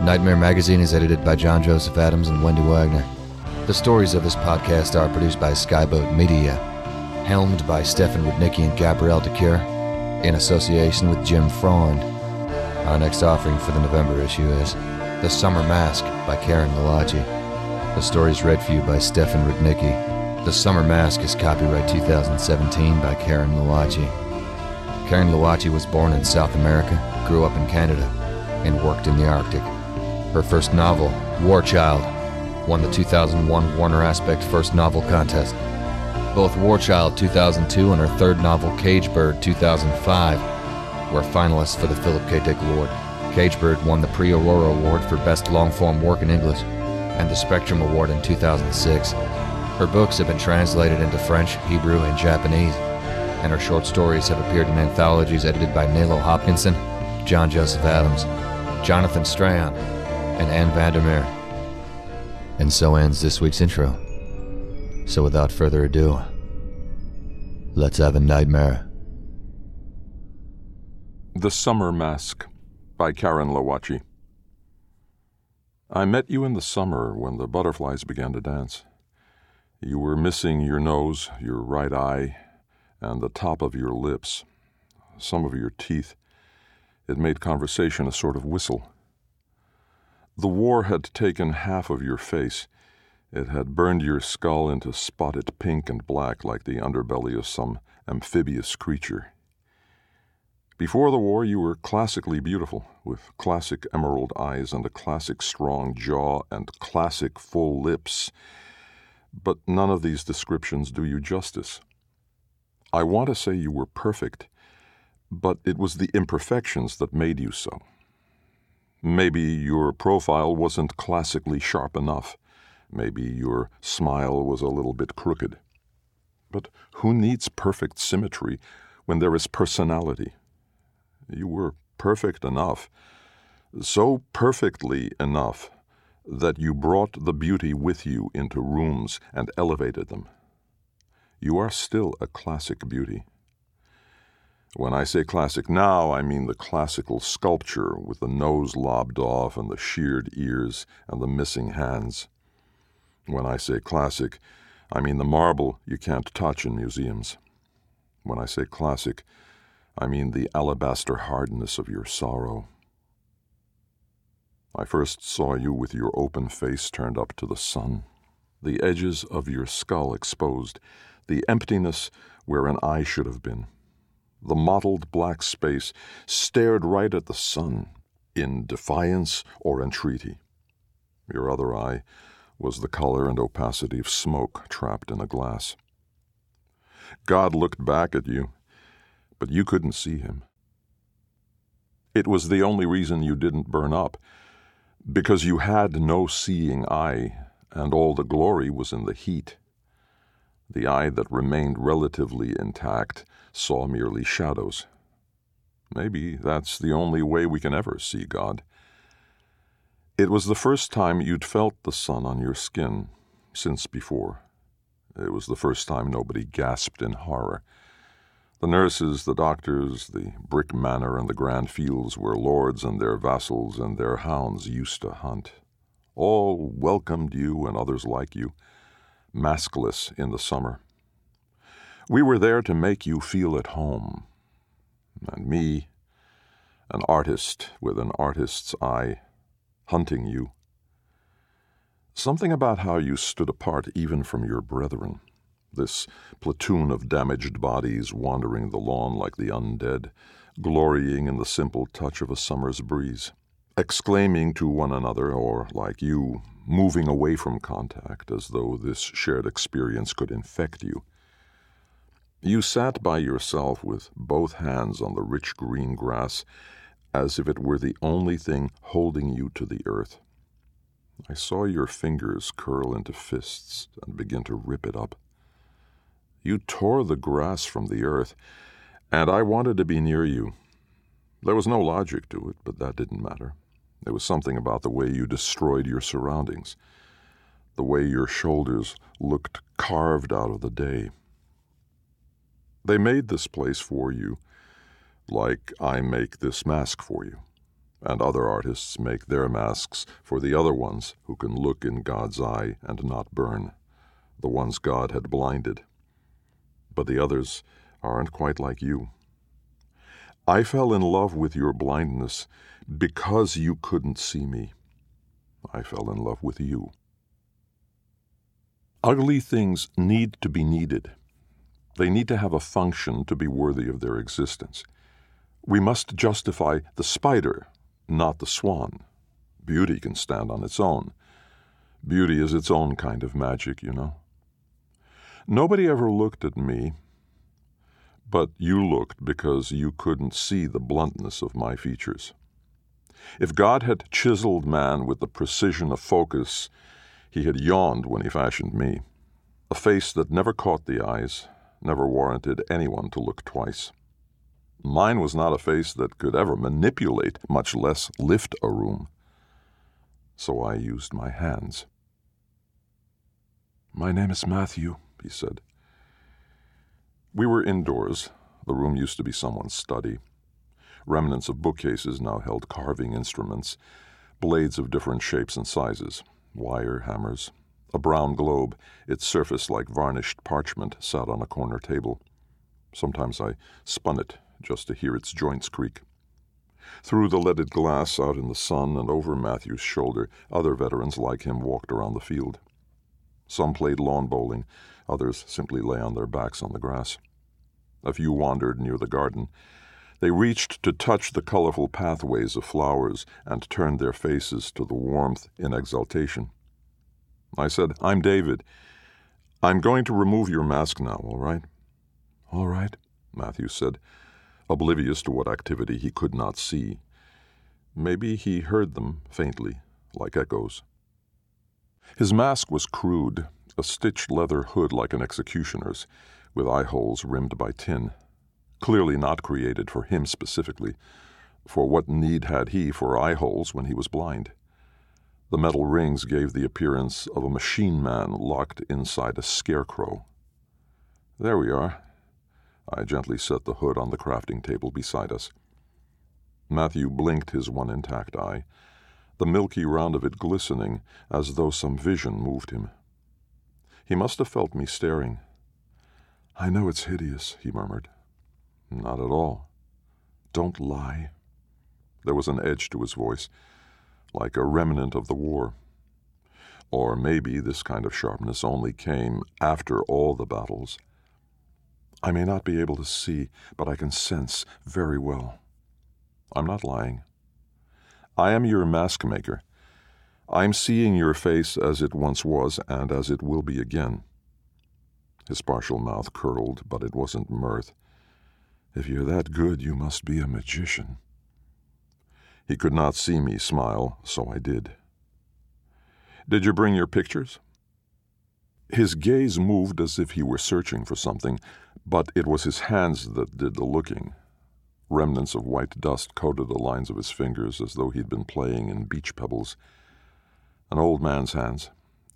Nightmare Magazine is edited by John Joseph Adams and Wendy Wagner. The stories of this podcast are produced by Skyboat Media, helmed by Stefan Rudnicki and Gabrielle de Cuir, in association with Jim Freund. Our next offering for the November issue is The Summer Mask by Karin Lowachee. The story is read for you by Stefan Rudnicki. The Summer Mask is copyright 2017 by Karin Lowachee. Karin Lowachee was born in South America, grew up in Canada, and worked in the Arctic. Her first novel, War Child, won the 2001 Warner Aspect First Novel Contest. Both War Child 2002 and her third novel, Cagebird 2005, were finalists for the Philip K. Dick Award. Cagebird won the Prix Aurora Award for Best Long Form Work in English and the Spectrum Award in 2006. Her books have been translated into French, Hebrew, and Japanese and her short stories have appeared in anthologies edited by Nalo Hopkinson, John Joseph Adams, Jonathan Strahan, and Ann VanderMeer. And so ends this week's intro. So without further ado, let's have a nightmare. The Summer Mask by Karin Lowachee. I met you in the summer when the butterflies began to dance. You were missing your nose, your right eye, and the top of your lips, some of your teeth. It made conversation a sort of whistle. The war had taken half of your face. It had burned your skull into spotted pink and black like the underbelly of some amphibious creature. Before the war, you were classically beautiful, with classic emerald eyes and a classic strong jaw and classic full lips. But none of these descriptions do you justice. I want to say you were perfect, but it was the imperfections that made you so. Maybe your profile wasn't classically sharp enough. Maybe your smile was a little bit crooked. But who needs perfect symmetry when there is personality? You were perfect enough, so perfectly enough that you brought the beauty with you into rooms and elevated them. You are still a classic beauty. When I say classic now, I mean the classical sculpture with the nose lobbed off and the sheared ears and the missing hands. When I say classic, I mean the marble you can't touch in museums. When I say classic, I mean the alabaster hardness of your sorrow. I first saw you with your open face turned up to the sun, the edges of your skull exposed, the emptiness where an eye should have been. The mottled black space stared right at the sun in defiance or entreaty. Your other eye was the color and opacity of smoke trapped in a glass. God looked back at you, but you couldn't see him. It was the only reason you didn't burn up, because you had no seeing eye, and all the glory was in the heat. The eye that remained relatively intact saw merely shadows. Maybe that's the only way we can ever see God. It was the first time you'd felt the sun on your skin since before. It was the first time nobody gasped in horror. The nurses, the doctors, the brick manor, and the grand fields where lords and their vassals and their hounds used to hunt. All welcomed you and others like you maskless in the summer. We were there to make you feel at home. And me, an artist with an artist's eye, hunting you. Something about how you stood apart even from your brethren, This platoon of damaged bodies wandering the lawn like the undead, glorying in the simple touch of a summer's breeze, exclaiming to one another, or, like you, moving away from contact as though this shared experience could infect you. You sat by yourself with both hands on the rich green grass as if it were the only thing holding you to the earth. I saw your fingers curl into fists and begin to rip it up. You tore the grass from the earth, and I wanted to be near you. There was no logic to it, but that didn't matter. There was something about the way you destroyed your surroundings, the way your shoulders looked carved out of the day. They made this place for you, like I make this mask for you, and other artists make their masks for the other ones who can look in God's eye and not burn, the ones God had blinded. But the others aren't quite like you. I fell in love with your blindness because you couldn't see me. I fell in love with you. Ugly things need to be needed. They need to have a function to be worthy of their existence. We must justify the spider, not the swan. Beauty can stand on its own. Beauty is its own kind of magic, you know. Nobody ever looked at me but you looked because you couldn't see the bluntness of my features. If God had chiseled man with the precision of focus, he had yawned when he fashioned me. A face that never caught the eyes, never warranted anyone to look twice. Mine was not a face that could ever manipulate, much less lift a room. So I used my hands. My name is Matthew, he said. We were indoors. The room used to be someone's study. Remnants of bookcases now held carving instruments, blades of different shapes and sizes, wire hammers. A brown globe, its surface like varnished parchment, sat on a corner table. Sometimes I spun it just to hear its joints creak. Through the leaded glass out in the sun and over Matthew's shoulder, other veterans like him walked around the field. Some played lawn bowling, others simply lay on their backs on the grass. A few wandered near the garden. They reached to touch the colorful pathways of flowers and turned their faces to the warmth in exultation. I said, I'm David. I'm going to remove your mask now, all right? All right, Matthew said, oblivious to what activity he could not see. Maybe he heard them faintly, like echoes. His mask was crude, a stitched leather hood like an executioner's with eye holes rimmed by tin. Clearly not created for him specifically, for what need had he for eye holes when he was blind? The metal rings gave the appearance of a machine man locked inside a scarecrow. There we are. I gently set the hood on the crafting table beside us. Matthew blinked his one intact eye, the milky round of it glistening as though some vision moved him. He must have felt me staring. I know it's hideous, he murmured. Not at all. Don't lie. There was an edge to his voice, like a remnant of the war. Or maybe this kind of sharpness only came after all the battles. I may not be able to see, but I can sense very well. I'm not lying. I am your mask maker. I'm seeing your face as it once was and as it will be again. His partial mouth curled, but it wasn't mirth. If you're that good, you must be a magician. He could not see me smile, so I did. Did you bring your pictures? His gaze moved as if he were searching for something, but it was his hands that did the looking. Remnants of white dust coated the lines of his fingers as though he'd been playing in beach pebbles. An old man's hands,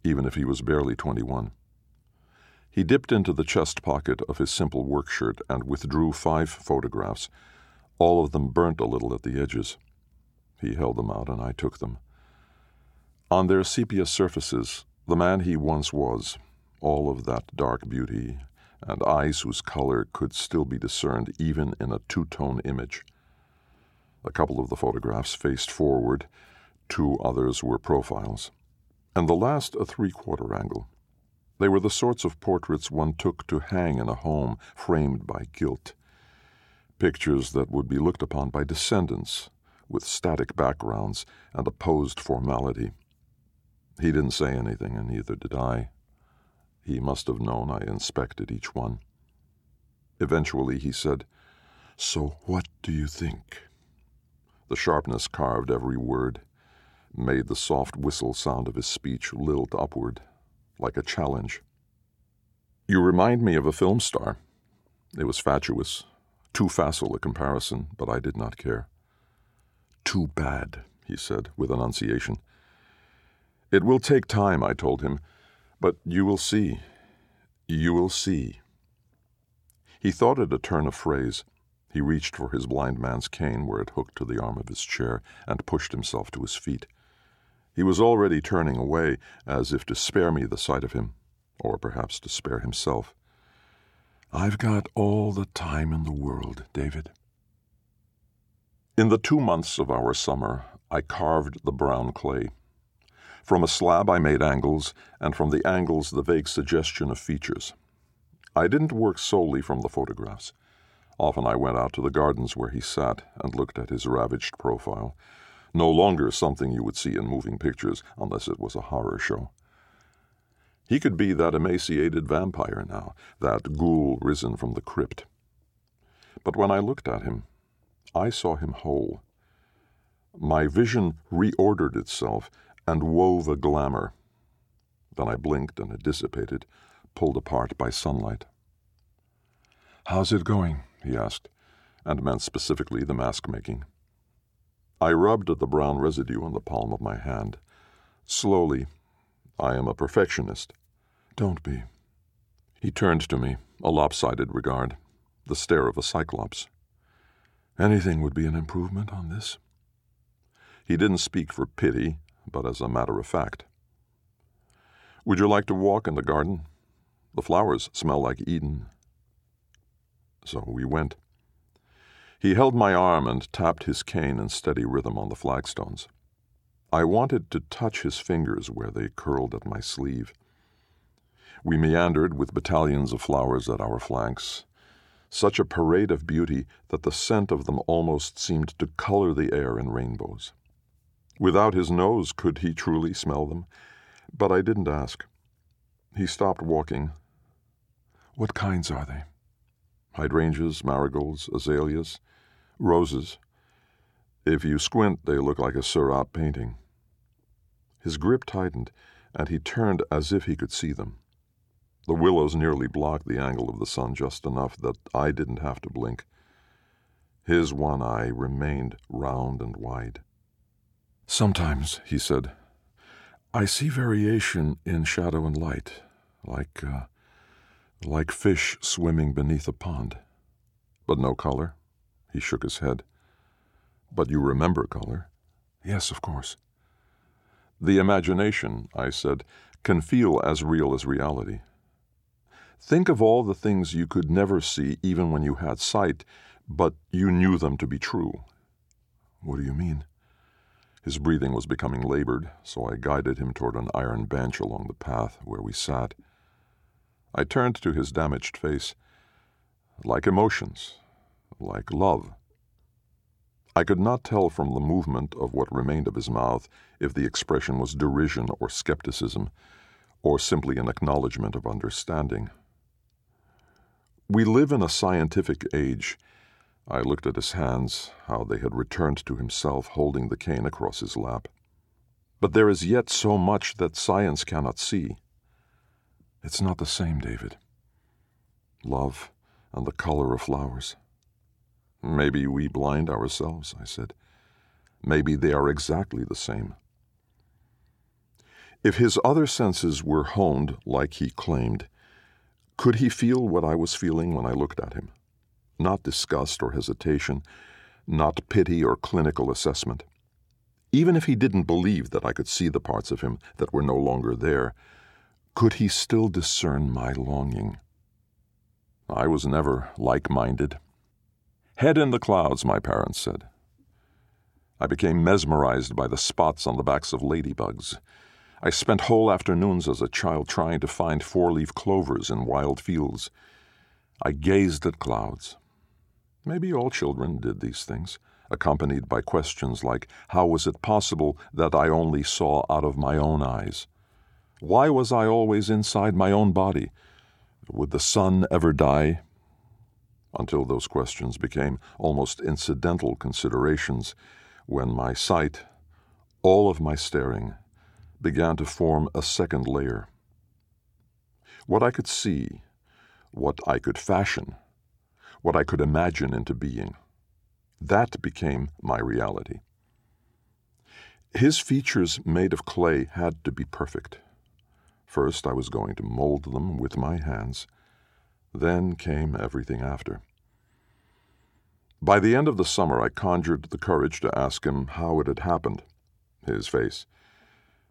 even if he was barely twenty one. He dipped into the chest pocket of his simple work shirt and withdrew five photographs, all of them burnt a little at the edges. He held them out, and I took them. On their sepia surfaces, the man he once was, all of that dark beauty, and eyes whose color could still be discerned even in a two tone image. A couple of the photographs faced forward, two others were profiles, and the last a three quarter angle. They were the sorts of portraits one took to hang in a home framed by gilt. Pictures that would be looked upon by descendants, with static backgrounds and a posed formality. He didn't say anything, and neither did I. He must have known I inspected each one. Eventually he said, So what do you think? The sharpness carved every word, made the soft whistle sound of his speech lilt upward, like a challenge. You remind me of a film star. It was fatuous, too facile a comparison, but I did not care. Too bad, he said with enunciation. It will take time, I told him, but you will see. You will see. He thought it a turn of phrase. He reached for his blind man's cane where it hooked to the arm of his chair and pushed himself to his feet. He was already turning away, as if to spare me the sight of him, or perhaps to spare himself. I've got all the time in the world, David. In the two months of our summer, I carved the brown clay. From a slab, I made angles, and from the angles, the vague suggestion of features. I didn't work solely from the photographs. Often I went out to the gardens where he sat and looked at his ravaged profile no longer something you would see in moving pictures unless it was a horror show. He could be that emaciated vampire now, that ghoul risen from the crypt. But when I looked at him, I saw him whole. My vision reordered itself and wove a glamour. Then I blinked and it dissipated, pulled apart by sunlight. How's it going? he asked, and meant specifically the mask making. I rubbed at the brown residue on the palm of my hand. Slowly. I am a perfectionist. Don't be. He turned to me, a lopsided regard, the stare of a cyclops. Anything would be an improvement on this. He didn't speak for pity, but as a matter of fact. Would you like to walk in the garden? The flowers smell like Eden. So we went. He held my arm and tapped his cane in steady rhythm on the flagstones. I wanted to touch his fingers where they curled at my sleeve. We meandered with battalions of flowers at our flanks, such a parade of beauty that the scent of them almost seemed to color the air in rainbows. Without his nose, could he truly smell them? But I didn't ask. He stopped walking. What kinds are they? Hydrangeas, marigolds, azaleas, Roses. If you squint, they look like a Seurat painting. His grip tightened, and he turned as if he could see them. The willows nearly blocked the angle of the sun just enough that I didn't have to blink. His one eye remained round and wide. Sometimes, he said, I see variation in shadow and light, like, uh, like fish swimming beneath a pond. But no color, he shook his head. But you remember color? Yes, of course. The imagination, I said, can feel as real as reality. Think of all the things you could never see even when you had sight, but you knew them to be true. What do you mean? His breathing was becoming labored, so I guided him toward an iron bench along the path where we sat. I turned to his damaged face. Like emotions, like love. I could not tell from the movement of what remained of his mouth if the expression was derision or skepticism, or simply an acknowledgement of understanding. We live in a scientific age. I looked at his hands, how they had returned to himself, holding the cane across his lap. But there is yet so much that science cannot see. It's not the same, David. Love and the color of flowers. Maybe we blind ourselves, I said. Maybe they are exactly the same. If his other senses were honed like he claimed, could he feel what I was feeling when I looked at him? Not disgust or hesitation, not pity or clinical assessment. Even if he didn't believe that I could see the parts of him that were no longer there, could he still discern my longing? I was never like minded Head in the clouds, my parents said. I became mesmerized by the spots on the backs of ladybugs. I spent whole afternoons as a child trying to find four leaf clovers in wild fields. I gazed at clouds. Maybe all children did these things, accompanied by questions like How was it possible that I only saw out of my own eyes? Why was I always inside my own body? Would the sun ever die? Until those questions became almost incidental considerations when my sight, all of my staring, began to form a second layer. What I could see, what I could fashion, what I could imagine into being, that became my reality. His features made of clay had to be perfect. First, I was going to mold them with my hands. Then came everything after. By the end of the summer, I conjured the courage to ask him how it had happened. His face.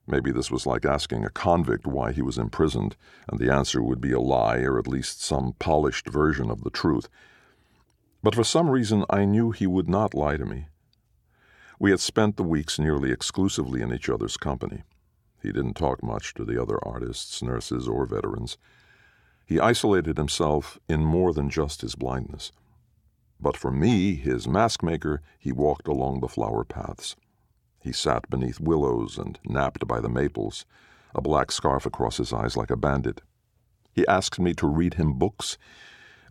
Maybe this was like asking a convict why he was imprisoned, and the answer would be a lie or at least some polished version of the truth. But for some reason, I knew he would not lie to me. We had spent the weeks nearly exclusively in each other's company. He didn't talk much to the other artists, nurses, or veterans. He isolated himself in more than just his blindness. But for me, his mask maker, he walked along the flower paths. He sat beneath willows and napped by the maples, a black scarf across his eyes like a bandit. He asked me to read him books,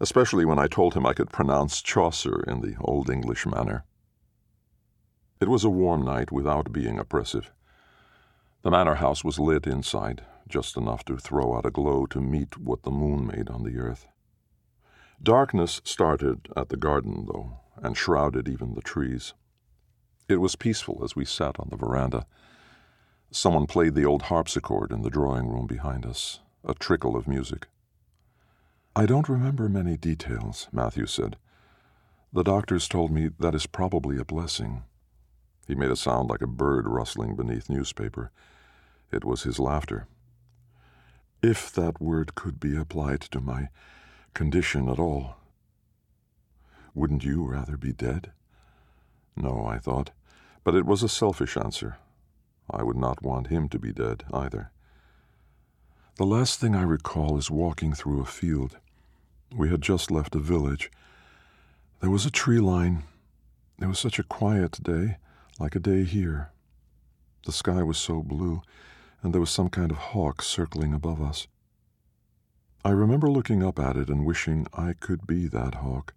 especially when I told him I could pronounce Chaucer in the Old English manner. It was a warm night without being oppressive. The manor house was lit inside, just enough to throw out a glow to meet what the moon made on the earth. Darkness started at the garden, though, and shrouded even the trees. It was peaceful as we sat on the veranda. Someone played the old harpsichord in the drawing room behind us, a trickle of music. I don't remember many details, Matthew said. The doctors told me that is probably a blessing. He made a sound like a bird rustling beneath newspaper. It was his laughter. If that word could be applied to my condition at all. Wouldn't you rather be dead? No, I thought. But it was a selfish answer. I would not want him to be dead either. The last thing I recall is walking through a field. We had just left a village. There was a tree line. It was such a quiet day, like a day here. The sky was so blue, and there was some kind of hawk circling above us. I remember looking up at it and wishing I could be that hawk.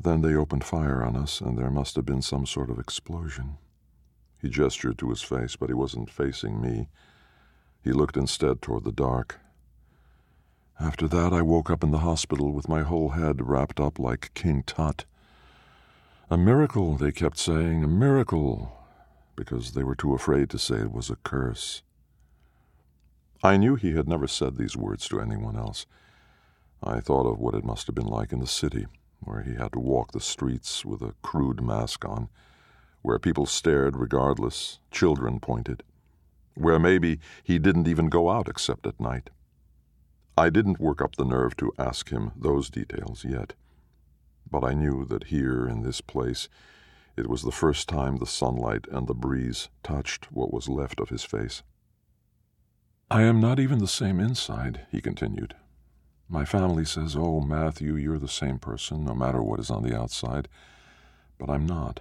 Then they opened fire on us, and there must have been some sort of explosion. He gestured to his face, but he wasn't facing me. He looked instead toward the dark. After that, I woke up in the hospital with my whole head wrapped up like King Tut. A miracle, they kept saying, a miracle, because they were too afraid to say it was a curse. I knew he had never said these words to anyone else. I thought of what it must have been like in the city where he had to walk the streets with a crude mask on, where people stared regardless, children pointed, where maybe he didn't even go out except at night. I didn't work up the nerve to ask him those details yet, but I knew that here in this place it was the first time the sunlight and the breeze touched what was left of his face. I am not even the same inside, he continued. My family says, Oh, Matthew, you're the same person, no matter what is on the outside. But I'm not.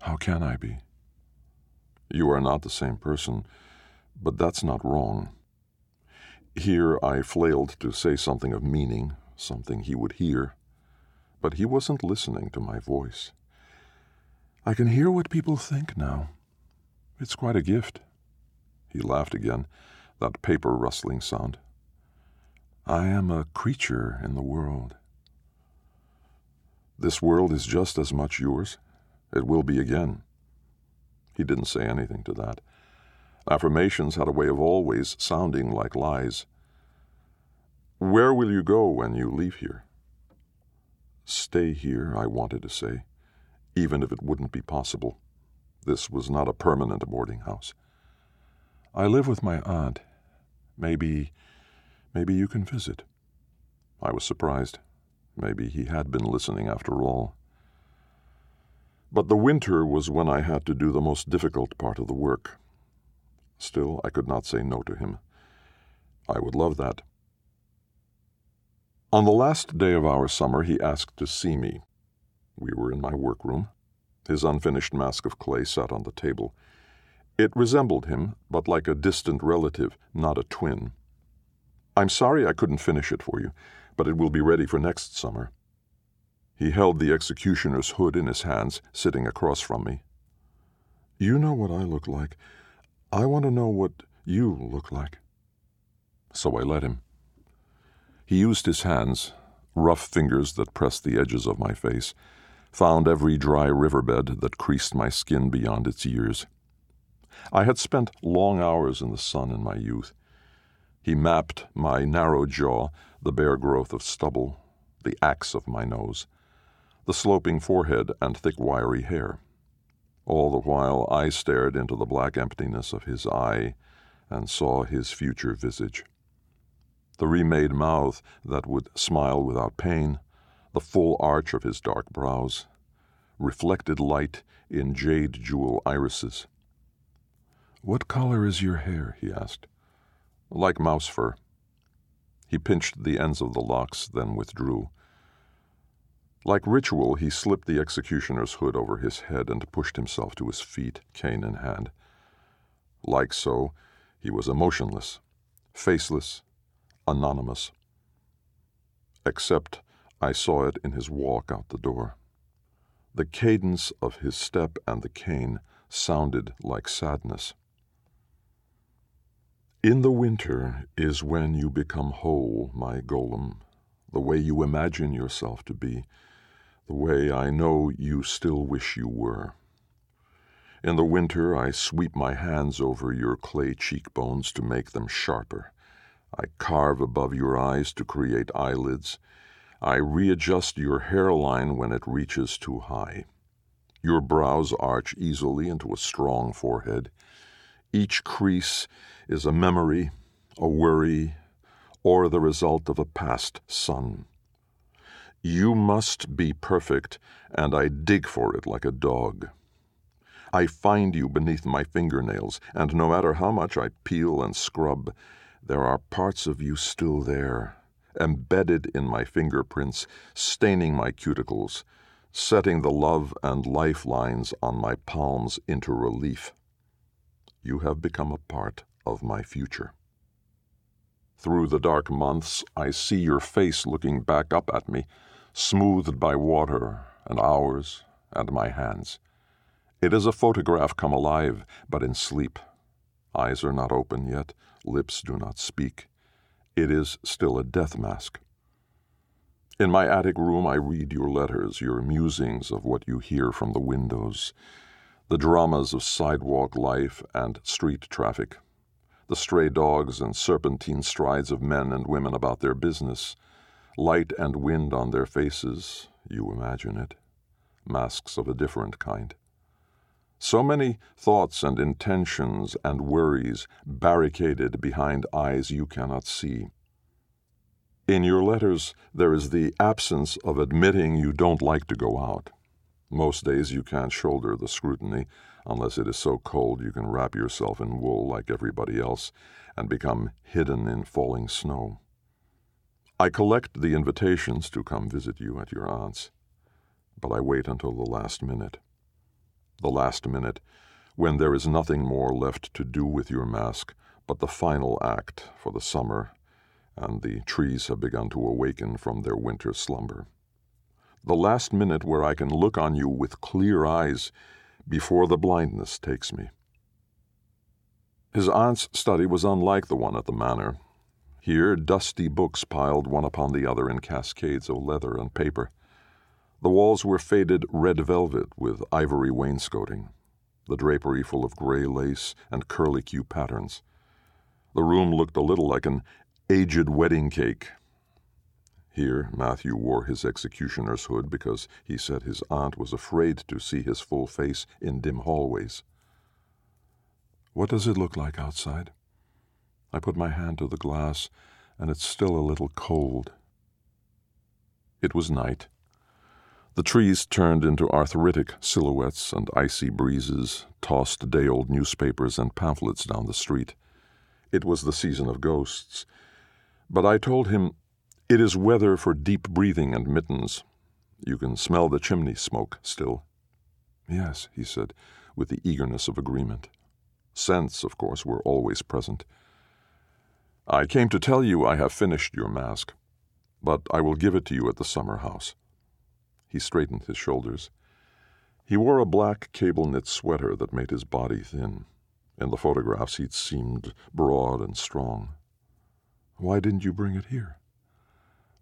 How can I be? You are not the same person, but that's not wrong. Here I flailed to say something of meaning, something he would hear, but he wasn't listening to my voice. I can hear what people think now. It's quite a gift. He laughed again, that paper rustling sound. I am a creature in the world. This world is just as much yours. It will be again. He didn't say anything to that. Affirmations had a way of always sounding like lies. Where will you go when you leave here? Stay here, I wanted to say, even if it wouldn't be possible. This was not a permanent boarding house. I live with my aunt. Maybe Maybe you can visit. I was surprised. Maybe he had been listening after all. But the winter was when I had to do the most difficult part of the work. Still, I could not say no to him. I would love that. On the last day of our summer, he asked to see me. We were in my workroom. His unfinished mask of clay sat on the table. It resembled him, but like a distant relative, not a twin. I'm sorry I couldn't finish it for you, but it will be ready for next summer. He held the executioner's hood in his hands, sitting across from me. You know what I look like. I want to know what you look like. So I let him. He used his hands, rough fingers that pressed the edges of my face, found every dry riverbed that creased my skin beyond its years. I had spent long hours in the sun in my youth. He mapped my narrow jaw, the bare growth of stubble, the axe of my nose, the sloping forehead and thick wiry hair. All the while I stared into the black emptiness of his eye and saw his future visage the remade mouth that would smile without pain, the full arch of his dark brows, reflected light in jade jewel irises. What color is your hair? he asked. Like mouse fur. He pinched the ends of the locks, then withdrew. Like ritual, he slipped the executioner's hood over his head and pushed himself to his feet, cane in hand. Like so, he was emotionless, faceless, anonymous. Except I saw it in his walk out the door. The cadence of his step and the cane sounded like sadness. In the winter is when you become whole, my golem, the way you imagine yourself to be, the way I know you still wish you were. In the winter, I sweep my hands over your clay cheekbones to make them sharper. I carve above your eyes to create eyelids. I readjust your hairline when it reaches too high. Your brows arch easily into a strong forehead. Each crease is a memory, a worry, or the result of a past sun. You must be perfect, and I dig for it like a dog. I find you beneath my fingernails, and no matter how much I peel and scrub, there are parts of you still there, embedded in my fingerprints, staining my cuticles, setting the love and lifelines on my palms into relief. You have become a part of my future. Through the dark months, I see your face looking back up at me, smoothed by water and hours and my hands. It is a photograph come alive, but in sleep. Eyes are not open yet, lips do not speak. It is still a death mask. In my attic room, I read your letters, your musings of what you hear from the windows, the dramas of sidewalk life and street traffic, the stray dogs and serpentine strides of men and women about their business, light and wind on their faces, you imagine it, masks of a different kind. So many thoughts and intentions and worries barricaded behind eyes you cannot see. In your letters, there is the absence of admitting you don't like to go out. Most days you can't shoulder the scrutiny unless it is so cold you can wrap yourself in wool like everybody else and become hidden in falling snow. I collect the invitations to come visit you at your aunt's, but I wait until the last minute the last minute, when there is nothing more left to do with your mask but the final act for the summer, and the trees have begun to awaken from their winter slumber. The last minute where I can look on you with clear eyes before the blindness takes me. His aunt's study was unlike the one at the manor. Here, dusty books piled one upon the other in cascades of leather and paper. The walls were faded red velvet with ivory wainscoting, the drapery full of gray lace and curlicue patterns. The room looked a little like an aged wedding cake. Here, Matthew wore his executioner's hood because he said his aunt was afraid to see his full face in dim hallways. What does it look like outside? I put my hand to the glass, and it's still a little cold. It was night. The trees turned into arthritic silhouettes, and icy breezes tossed day old newspapers and pamphlets down the street. It was the season of ghosts. But I told him, It is weather for deep breathing and mittens. You can smell the chimney smoke still. Yes, he said, with the eagerness of agreement. Scents, of course, were always present. I came to tell you I have finished your mask, but I will give it to you at the summer house. He straightened his shoulders. He wore a black cable knit sweater that made his body thin. In the photographs, he seemed broad and strong. Why didn't you bring it here?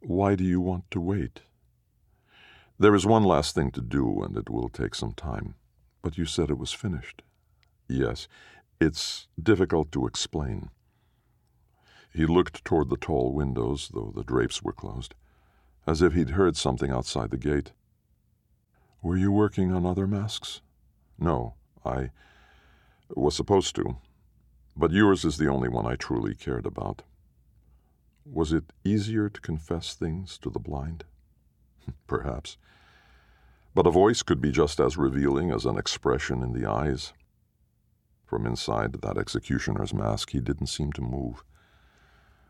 Why do you want to wait? There is one last thing to do, and it will take some time. But you said it was finished. Yes, it's difficult to explain. He looked toward the tall windows, though the drapes were closed as if he'd heard something outside the gate. Were you working on other masks? No, I was supposed to, but yours is the only one I truly cared about. Was it easier to confess things to the blind? Perhaps. But a voice could be just as revealing as an expression in the eyes. From inside that executioner's mask, he didn't seem to move.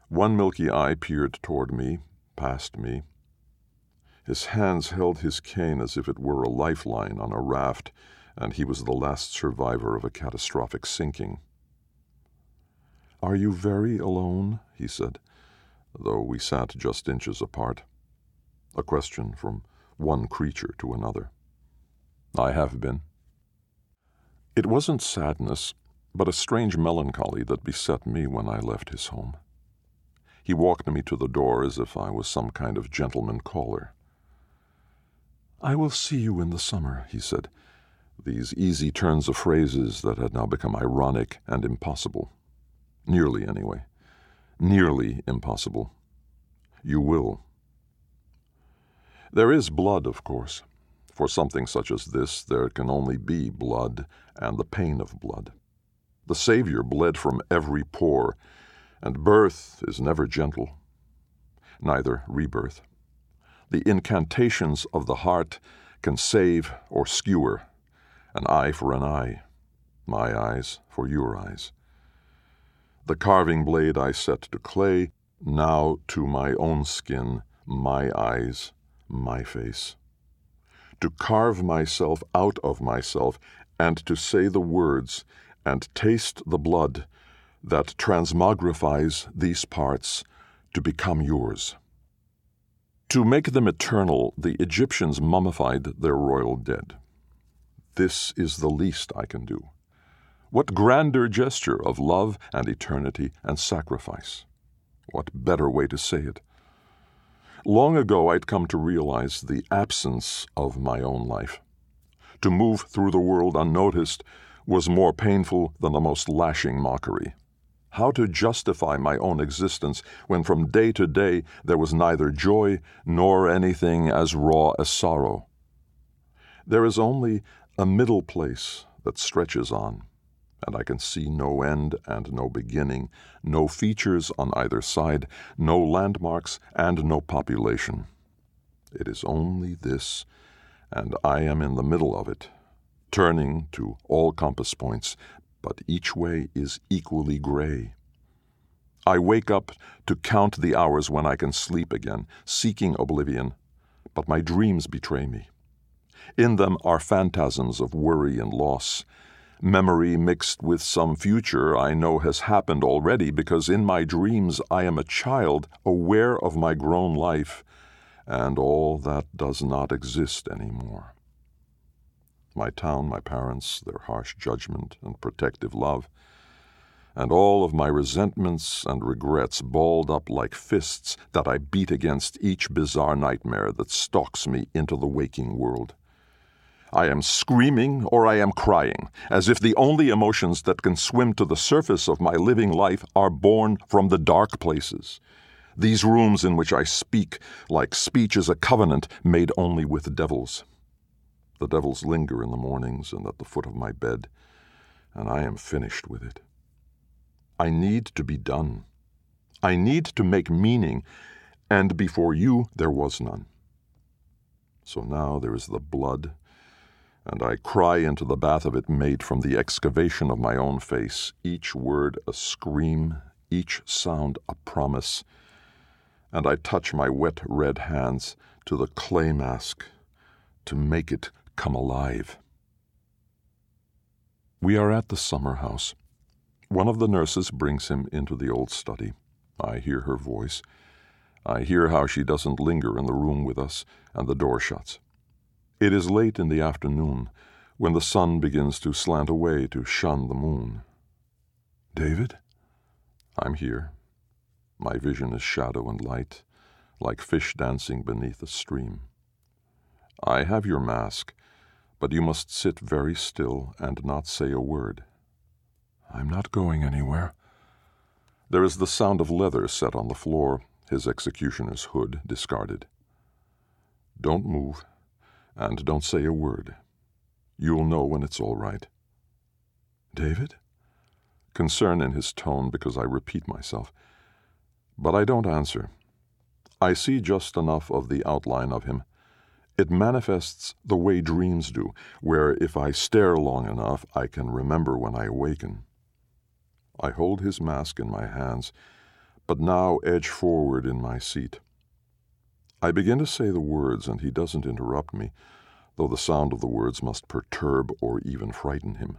One milky eye peered toward me, past me, his hands held his cane as if it were a lifeline on a raft, and he was the last survivor of a catastrophic sinking. Are you very alone? he said, though we sat just inches apart. A question from one creature to another. I have been. It wasn't sadness, but a strange melancholy that beset me when I left his home. He walked me to the door as if I was some kind of gentleman caller. I will see you in the summer, he said, these easy turns of phrases that had now become ironic and impossible. Nearly, anyway. Nearly impossible. You will. There is blood, of course. For something such as this, there can only be blood and the pain of blood. The Savior bled from every pore, and birth is never gentle, neither rebirth. The incantations of the heart can save or skewer, an eye for an eye, my eyes for your eyes. The carving blade I set to clay, now to my own skin, my eyes, my face. To carve myself out of myself, and to say the words, and taste the blood that transmogrifies these parts to become yours. To make them eternal, the Egyptians mummified their royal dead. This is the least I can do. What grander gesture of love and eternity and sacrifice? What better way to say it? Long ago, I'd come to realize the absence of my own life. To move through the world unnoticed was more painful than the most lashing mockery how to justify my own existence when from day to day there was neither joy nor anything as raw as sorrow. There is only a middle place that stretches on, and I can see no end and no beginning, no features on either side, no landmarks and no population. It is only this, and I am in the middle of it, turning to all compass points, but each way is equally gray. I wake up to count the hours when I can sleep again, seeking oblivion, but my dreams betray me. In them are phantasms of worry and loss, memory mixed with some future I know has happened already because in my dreams I am a child aware of my grown life and all that does not exist anymore my town, my parents, their harsh judgment and protective love, and all of my resentments and regrets balled up like fists that I beat against each bizarre nightmare that stalks me into the waking world. I am screaming or I am crying, as if the only emotions that can swim to the surface of my living life are born from the dark places. These rooms in which I speak, like speech is a covenant made only with devils. The devils linger in the mornings and at the foot of my bed, and I am finished with it. I need to be done. I need to make meaning, and before you there was none. So now there is the blood, and I cry into the bath of it made from the excavation of my own face, each word a scream, each sound a promise, and I touch my wet red hands to the clay mask to make it come alive. We are at the summer house. One of the nurses brings him into the old study. I hear her voice. I hear how she doesn't linger in the room with us, and the door shuts. It is late in the afternoon, when the sun begins to slant away to shun the moon. David? I'm here. My vision is shadow and light, like fish dancing beneath a stream. I have your mask, but you must sit very still and not say a word. I'm not going anywhere. There is the sound of leather set on the floor, his executioner's hood discarded. Don't move, and don't say a word. You'll know when it's all right. David? Concern in his tone because I repeat myself. But I don't answer. I see just enough of the outline of him. It manifests the way dreams do, where if I stare long enough, I can remember when I awaken. I hold his mask in my hands, but now edge forward in my seat. I begin to say the words, and he doesn't interrupt me, though the sound of the words must perturb or even frighten him.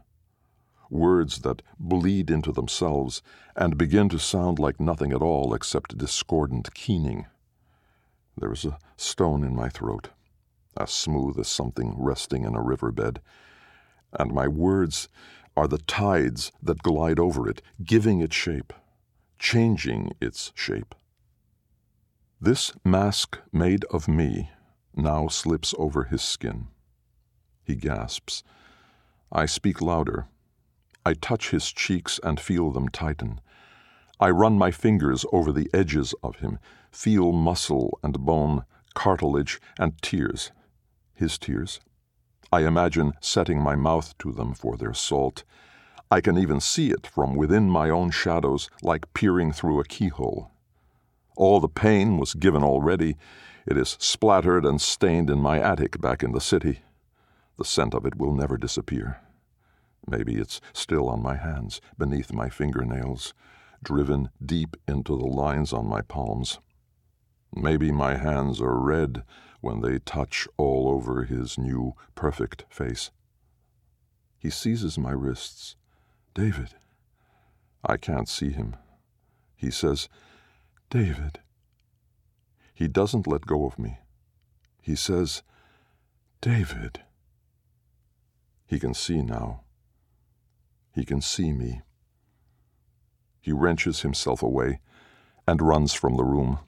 Words that bleed into themselves and begin to sound like nothing at all except discordant keening. There is a stone in my throat, as smooth as something resting in a riverbed, and my words are the tides that glide over it, giving it shape, changing its shape. This mask made of me now slips over his skin. He gasps. I speak louder. I touch his cheeks and feel them tighten. I run my fingers over the edges of him, feel muscle and bone, cartilage and tears. His tears. I imagine setting my mouth to them for their salt. I can even see it from within my own shadows, like peering through a keyhole. All the pain was given already. It is splattered and stained in my attic back in the city. The scent of it will never disappear. Maybe it's still on my hands, beneath my fingernails, driven deep into the lines on my palms. Maybe my hands are red when they touch all over his new, perfect face. He seizes my wrists. David. I can't see him. He says, David. He doesn't let go of me. He says, David. He can see now. He can see me. He wrenches himself away and runs from the room.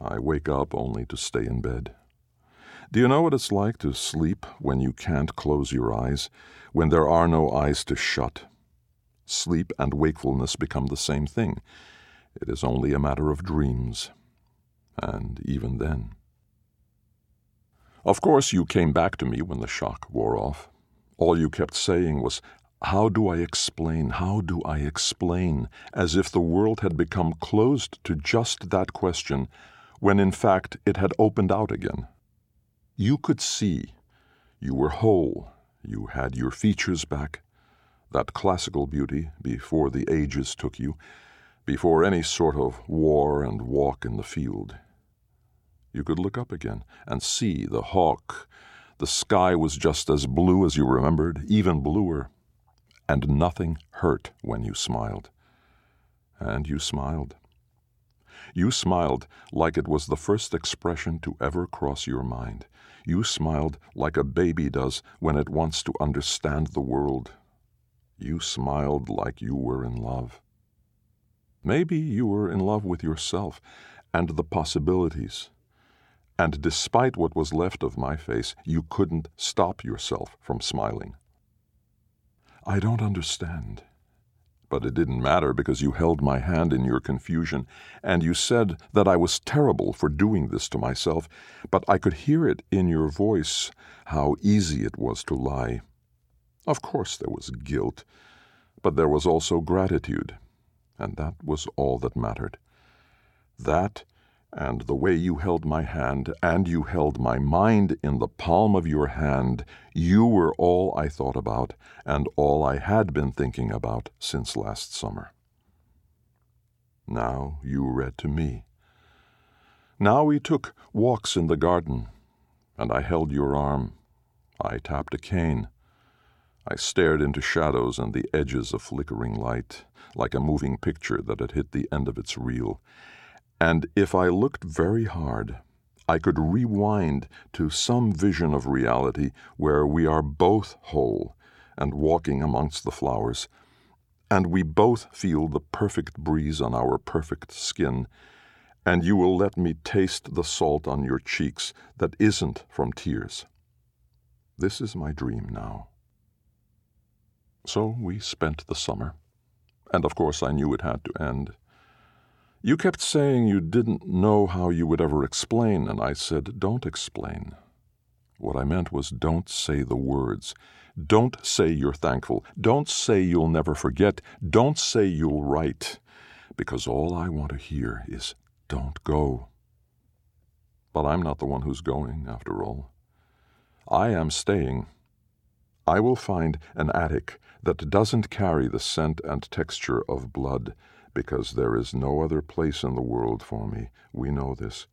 I wake up only to stay in bed. Do you know what it's like to sleep when you can't close your eyes, when there are no eyes to shut? Sleep and wakefulness become the same thing. It is only a matter of dreams. And even then. Of course, you came back to me when the shock wore off. All you kept saying was, How do I explain? How do I explain? As if the world had become closed to just that question when in fact it had opened out again. You could see. You were whole. You had your features back. That classical beauty before the ages took you, before any sort of war and walk in the field. You could look up again and see the hawk. The sky was just as blue as you remembered, even bluer. And nothing hurt when you smiled. And you smiled. You smiled like it was the first expression to ever cross your mind. You smiled like a baby does when it wants to understand the world. You smiled like you were in love. Maybe you were in love with yourself and the possibilities. And despite what was left of my face, you couldn't stop yourself from smiling. I don't understand. But it didn't matter because you held my hand in your confusion, and you said that I was terrible for doing this to myself, but I could hear it in your voice how easy it was to lie. Of course there was guilt, but there was also gratitude, and that was all that mattered. That And the way you held my hand, and you held my mind in the palm of your hand, you were all I thought about, and all I had been thinking about since last summer. Now you read to me. Now we took walks in the garden, and I held your arm. I tapped a cane. I stared into shadows and the edges of flickering light, like a moving picture that had hit the end of its reel. And if I looked very hard, I could rewind to some vision of reality where we are both whole and walking amongst the flowers, and we both feel the perfect breeze on our perfect skin, and you will let me taste the salt on your cheeks that isn't from tears. This is my dream now. So we spent the summer, and of course I knew it had to end. You kept saying you didn't know how you would ever explain, and I said, Don't explain. What I meant was, don't say the words. Don't say you're thankful. Don't say you'll never forget. Don't say you'll write. Because all I want to hear is, don't go. But I'm not the one who's going, after all. I am staying. I will find an attic that doesn't carry the scent and texture of blood because there is no other place in the world for me. We know this.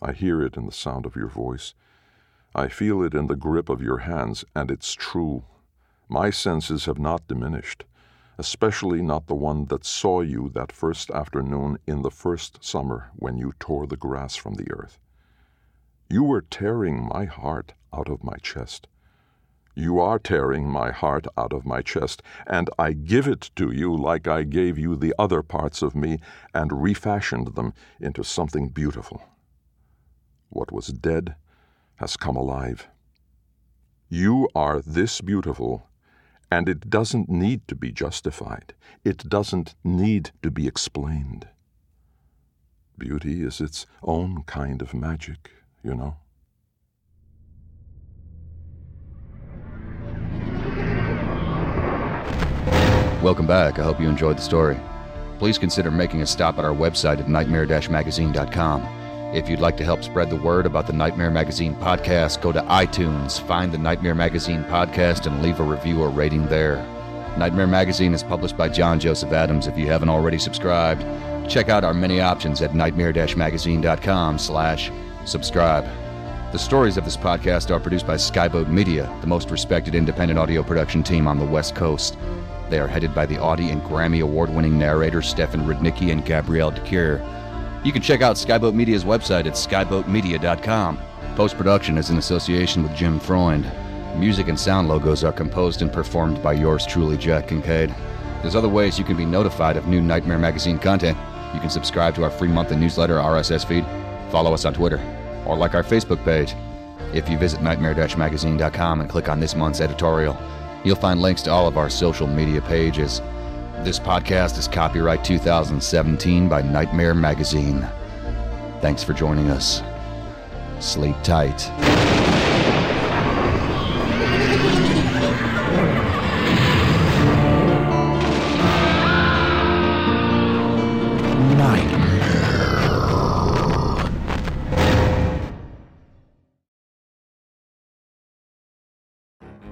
I hear it in the sound of your voice. I feel it in the grip of your hands, and it's true. My senses have not diminished, especially not the one that saw you that first afternoon in the first summer when you tore the grass from the earth. You were tearing my heart out of my chest. You are tearing my heart out of my chest, and I give it to you like I gave you the other parts of me and refashioned them into something beautiful. What was dead has come alive. You are this beautiful, and it doesn't need to be justified. It doesn't need to be explained. Beauty is its own kind of magic, you know. Welcome back. I hope you enjoyed the story. Please consider making a stop at our website at nightmare-magazine.com. If you'd like to help spread the word about the Nightmare Magazine podcast, go to iTunes, find the Nightmare Magazine podcast, and leave a review or rating there. Nightmare Magazine is published by John Joseph Adams. If you haven't already subscribed, check out our many options at nightmare-magazine.com slash subscribe. The stories of this podcast are produced by Skyboat Media, the most respected independent audio production team on the West Coast. They are headed by the Audie and Grammy award winning narrators Stefan Rudnicki and Gabrielle de Cuir. You can check out Skyboat Media's website at skyboatmedia.com. Post production is in association with Jim Freund. Music and sound logos are composed and performed by yours truly, Jack Kincaid. There's other ways you can be notified of new Nightmare Magazine content. You can subscribe to our free monthly newsletter RSS feed, follow us on Twitter, or like our Facebook page. If you visit nightmare-magazine.com and click on this month's editorial, You'll find links to all of our social media pages. This podcast is copyright 2017 by Nightmare Magazine. Thanks for joining us. Sleep tight.